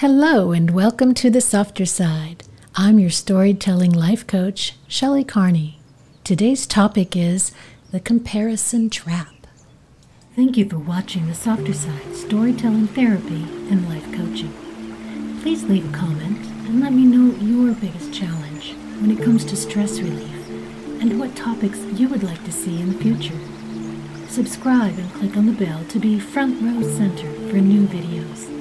Hello, and welcome to the softer side. I'm your storytelling life coach, Shelley Carney. Today's topic is the comparison trap. Thank you for watching the softer side storytelling therapy and life coaching. Please leave a comment and let me know your biggest challenge when it comes to stress relief and what topics you would like to see in the future. Subscribe and click on the bell to be front row center for new videos.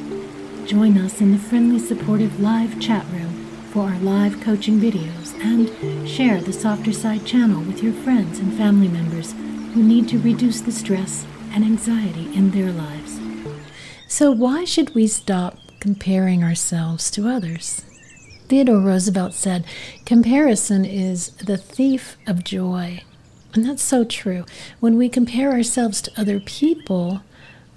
Join us in the friendly, supportive live chat room for our live coaching videos and share the Softer Side channel with your friends and family members who need to reduce the stress and anxiety in their lives. So, why should we stop comparing ourselves to others? Theodore Roosevelt said, Comparison is the thief of joy. And that's so true. When we compare ourselves to other people,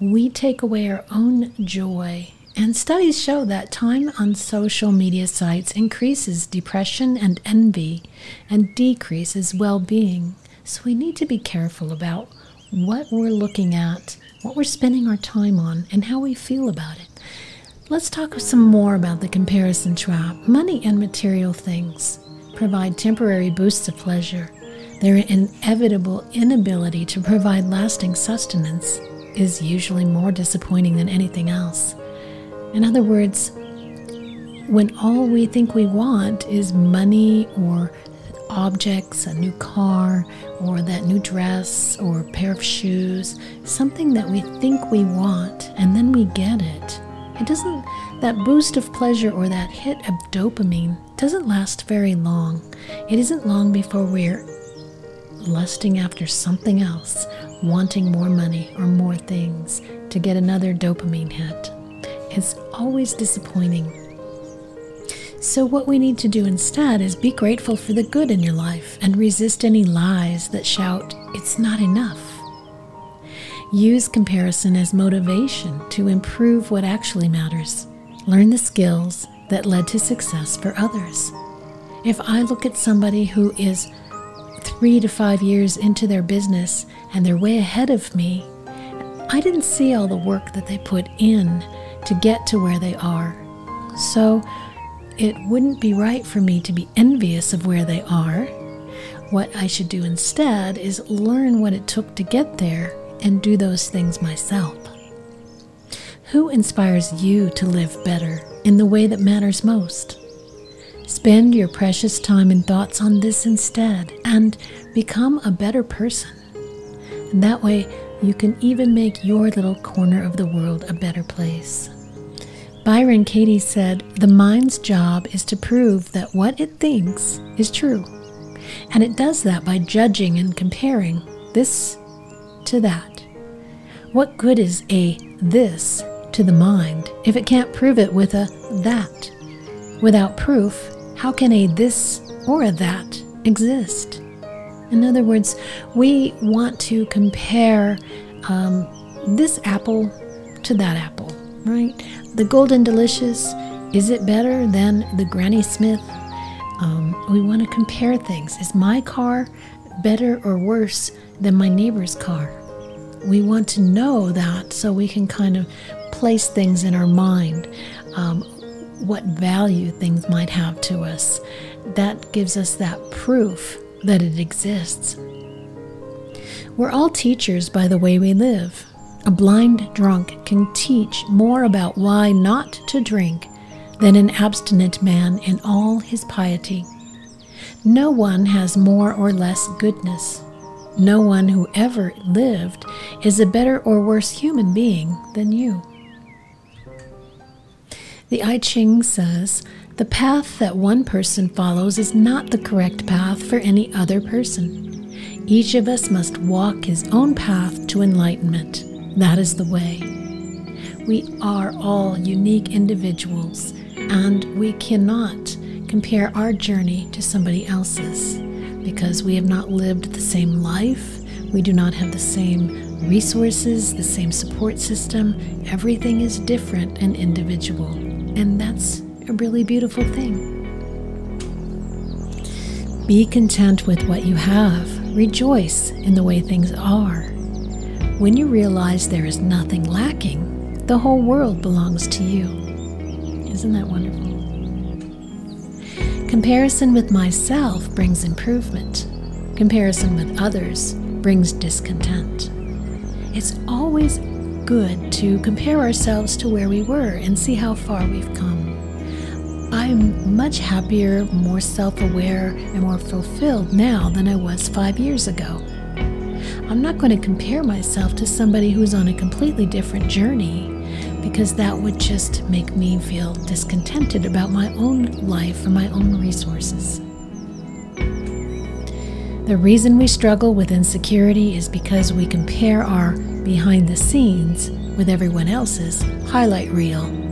we take away our own joy and studies show that time on social media sites increases depression and envy and decreases well being. So we need to be careful about what we're looking at, what we're spending our time on, and how we feel about it. Let's talk some more about the comparison trap. Money and material things provide temporary boosts of pleasure. Their inevitable inability to provide lasting sustenance is usually more disappointing than anything else. In other words, when all we think we want is money or objects, a new car, or that new dress, or a pair of shoes, something that we think we want, and then we get it, it doesn't, that boost of pleasure or that hit of dopamine doesn't last very long. It isn't long before we're lusting after something else, wanting more money or more things to get another dopamine hit is always disappointing. So, what we need to do instead is be grateful for the good in your life and resist any lies that shout, it's not enough. Use comparison as motivation to improve what actually matters. Learn the skills that led to success for others. If I look at somebody who is three to five years into their business and they're way ahead of me, I didn't see all the work that they put in to get to where they are. So it wouldn't be right for me to be envious of where they are. What I should do instead is learn what it took to get there and do those things myself. Who inspires you to live better in the way that matters most? Spend your precious time and thoughts on this instead and become a better person. And that way, you can even make your little corner of the world a better place. Byron Katie said, The mind's job is to prove that what it thinks is true. And it does that by judging and comparing this to that. What good is a this to the mind if it can't prove it with a that? Without proof, how can a this or a that exist? In other words, we want to compare um, this apple to that apple, right? The Golden Delicious, is it better than the Granny Smith? Um, we want to compare things. Is my car better or worse than my neighbor's car? We want to know that so we can kind of place things in our mind, um, what value things might have to us. That gives us that proof that it exists. We're all teachers by the way we live. A blind drunk can teach more about why not to drink than an abstinent man in all his piety. No one has more or less goodness. No one who ever lived is a better or worse human being than you. The I Ching says, the path that one person follows is not the correct path for any other person. Each of us must walk his own path to enlightenment. That is the way. We are all unique individuals, and we cannot compare our journey to somebody else's because we have not lived the same life, we do not have the same resources, the same support system. Everything is different and individual, and that's a really beautiful thing. Be content with what you have. Rejoice in the way things are. When you realize there is nothing lacking, the whole world belongs to you. Isn't that wonderful? Comparison with myself brings improvement. Comparison with others brings discontent. It's always good to compare ourselves to where we were and see how far we've come. I'm much happier, more self aware, and more fulfilled now than I was five years ago. I'm not going to compare myself to somebody who's on a completely different journey because that would just make me feel discontented about my own life or my own resources. The reason we struggle with insecurity is because we compare our behind the scenes with everyone else's highlight reel.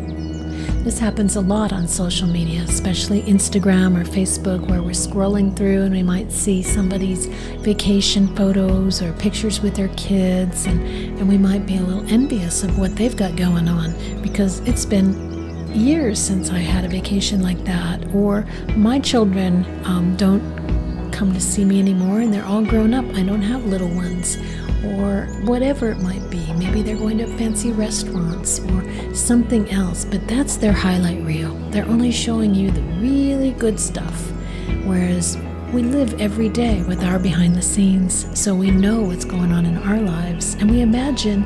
This happens a lot on social media, especially Instagram or Facebook, where we're scrolling through and we might see somebody's vacation photos or pictures with their kids, and, and we might be a little envious of what they've got going on because it's been years since I had a vacation like that, or my children um, don't come to see me anymore and they're all grown up. I don't have little ones, or whatever it might be. Maybe they're going to fancy restaurants or something else, but that's their highlight reel. They're only showing you the really good stuff. Whereas we live every day with our behind the scenes, so we know what's going on in our lives, and we imagine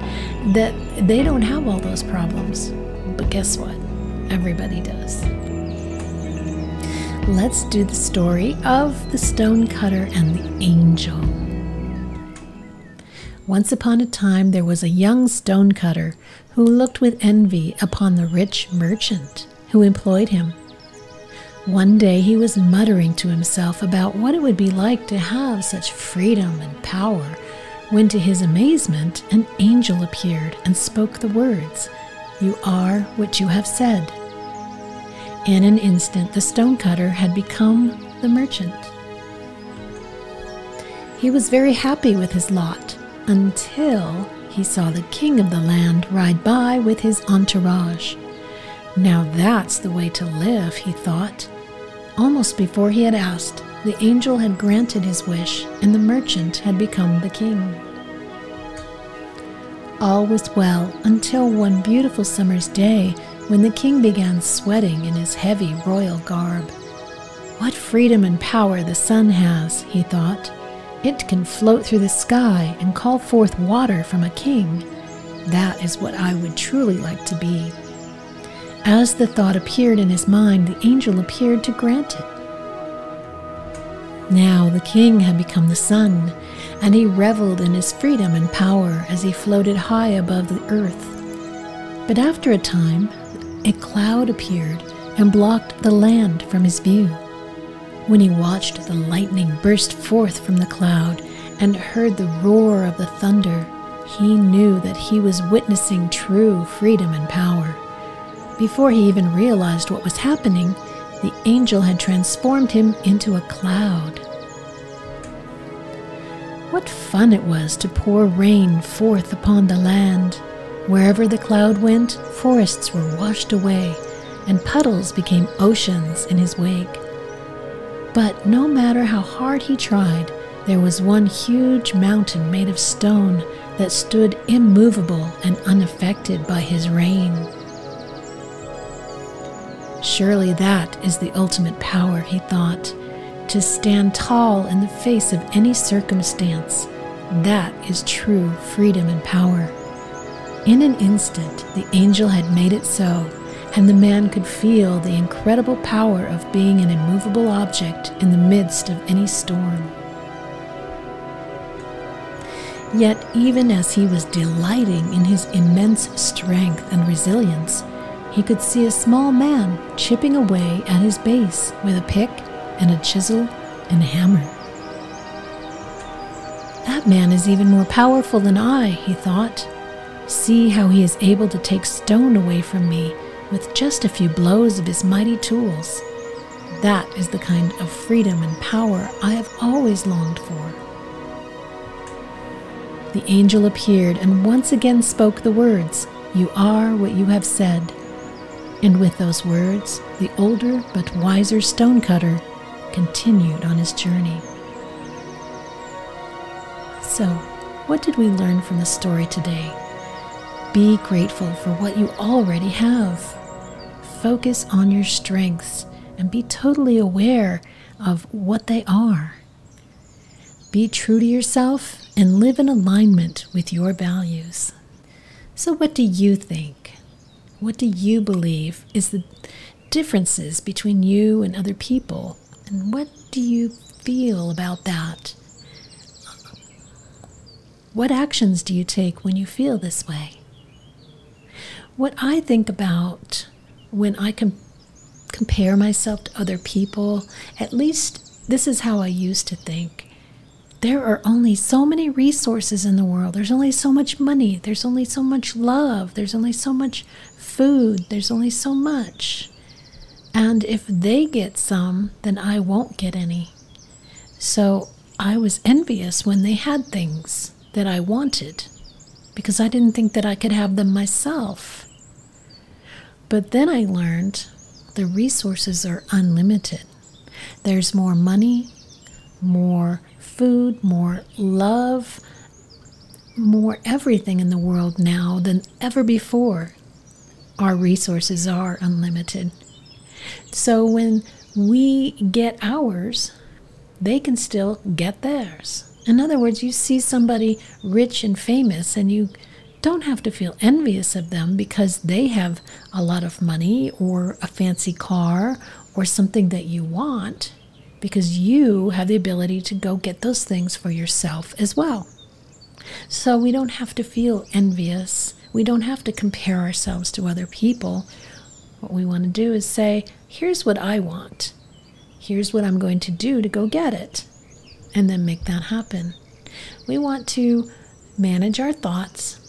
that they don't have all those problems. But guess what? Everybody does let's do the story of the stonecutter and the angel. Once upon a time, there was a young stonecutter who looked with envy upon the rich merchant who employed him. One day he was muttering to himself about what it would be like to have such freedom and power when, to his amazement, an angel appeared and spoke the words, You are what you have said. In an instant, the stonecutter had become the merchant. He was very happy with his lot until he saw the king of the land ride by with his entourage. Now that's the way to live, he thought. Almost before he had asked, the angel had granted his wish, and the merchant had become the king. All was well until one beautiful summer's day when the king began sweating in his heavy royal garb. What freedom and power the sun has, he thought. It can float through the sky and call forth water from a king. That is what I would truly like to be. As the thought appeared in his mind, the angel appeared to grant it. Now the king had become the sun, and he reveled in his freedom and power as he floated high above the earth. But after a time, a cloud appeared and blocked the land from his view. When he watched the lightning burst forth from the cloud and heard the roar of the thunder, he knew that he was witnessing true freedom and power. Before he even realized what was happening, the angel had transformed him into a cloud. What fun it was to pour rain forth upon the land! Wherever the cloud went, forests were washed away, and puddles became oceans in his wake. But no matter how hard he tried, there was one huge mountain made of stone that stood immovable and unaffected by his rain. Surely that is the ultimate power, he thought, to stand tall in the face of any circumstance. That is true freedom and power. In an instant, the angel had made it so, and the man could feel the incredible power of being an immovable object in the midst of any storm. Yet, even as he was delighting in his immense strength and resilience, he could see a small man chipping away at his base with a pick and a chisel and a hammer. That man is even more powerful than I, he thought. See how he is able to take stone away from me with just a few blows of his mighty tools. That is the kind of freedom and power I have always longed for. The angel appeared and once again spoke the words, You are what you have said. And with those words, the older but wiser stonecutter continued on his journey. So, what did we learn from the story today? Be grateful for what you already have. Focus on your strengths and be totally aware of what they are. Be true to yourself and live in alignment with your values. So, what do you think? What do you believe is the differences between you and other people? And what do you feel about that? What actions do you take when you feel this way? What I think about when I can compare myself to other people, at least this is how I used to think. There are only so many resources in the world. There's only so much money. There's only so much love. There's only so much food. There's only so much. And if they get some, then I won't get any. So I was envious when they had things that I wanted because I didn't think that I could have them myself. But then I learned the resources are unlimited. There's more money, more food, more love, more everything in the world now than ever before. Our resources are unlimited. So when we get ours, they can still get theirs. In other words, you see somebody rich and famous, and you don't have to feel envious of them because they have a lot of money or a fancy car or something that you want, because you have the ability to go get those things for yourself as well. So we don't have to feel envious. We don't have to compare ourselves to other people. What we want to do is say, here's what I want. Here's what I'm going to do to go get it and then make that happen. We want to manage our thoughts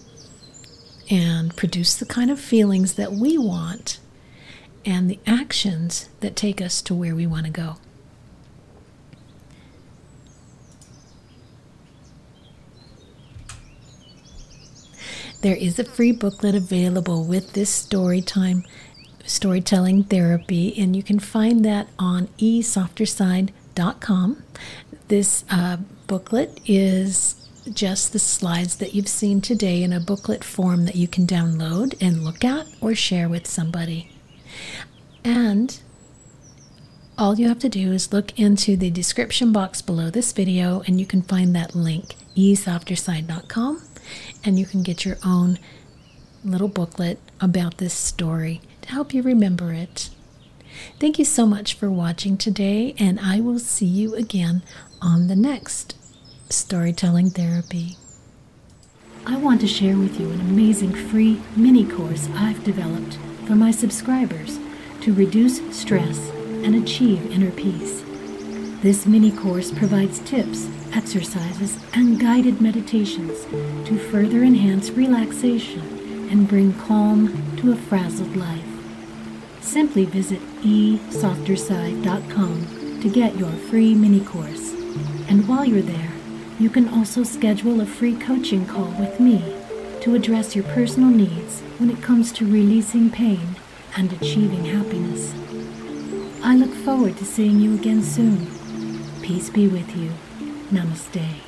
and produce the kind of feelings that we want and the actions that take us to where we want to go. There is a free booklet available with this story time storytelling therapy, and you can find that on esofterside.com. This uh, booklet is just the slides that you've seen today in a booklet form that you can download and look at or share with somebody. And all you have to do is look into the description box below this video and you can find that link, esofterside.com, and you can get your own little booklet about this story to help you remember it. Thank you so much for watching today, and I will see you again on the next Storytelling Therapy. I want to share with you an amazing free mini course I've developed for my subscribers to reduce stress and achieve inner peace. This mini course provides tips, exercises, and guided meditations to further enhance relaxation and bring calm to a frazzled life. Simply visit esofterside.com to get your free mini course. And while you're there, you can also schedule a free coaching call with me to address your personal needs when it comes to releasing pain and achieving happiness. I look forward to seeing you again soon. Peace be with you. Namaste.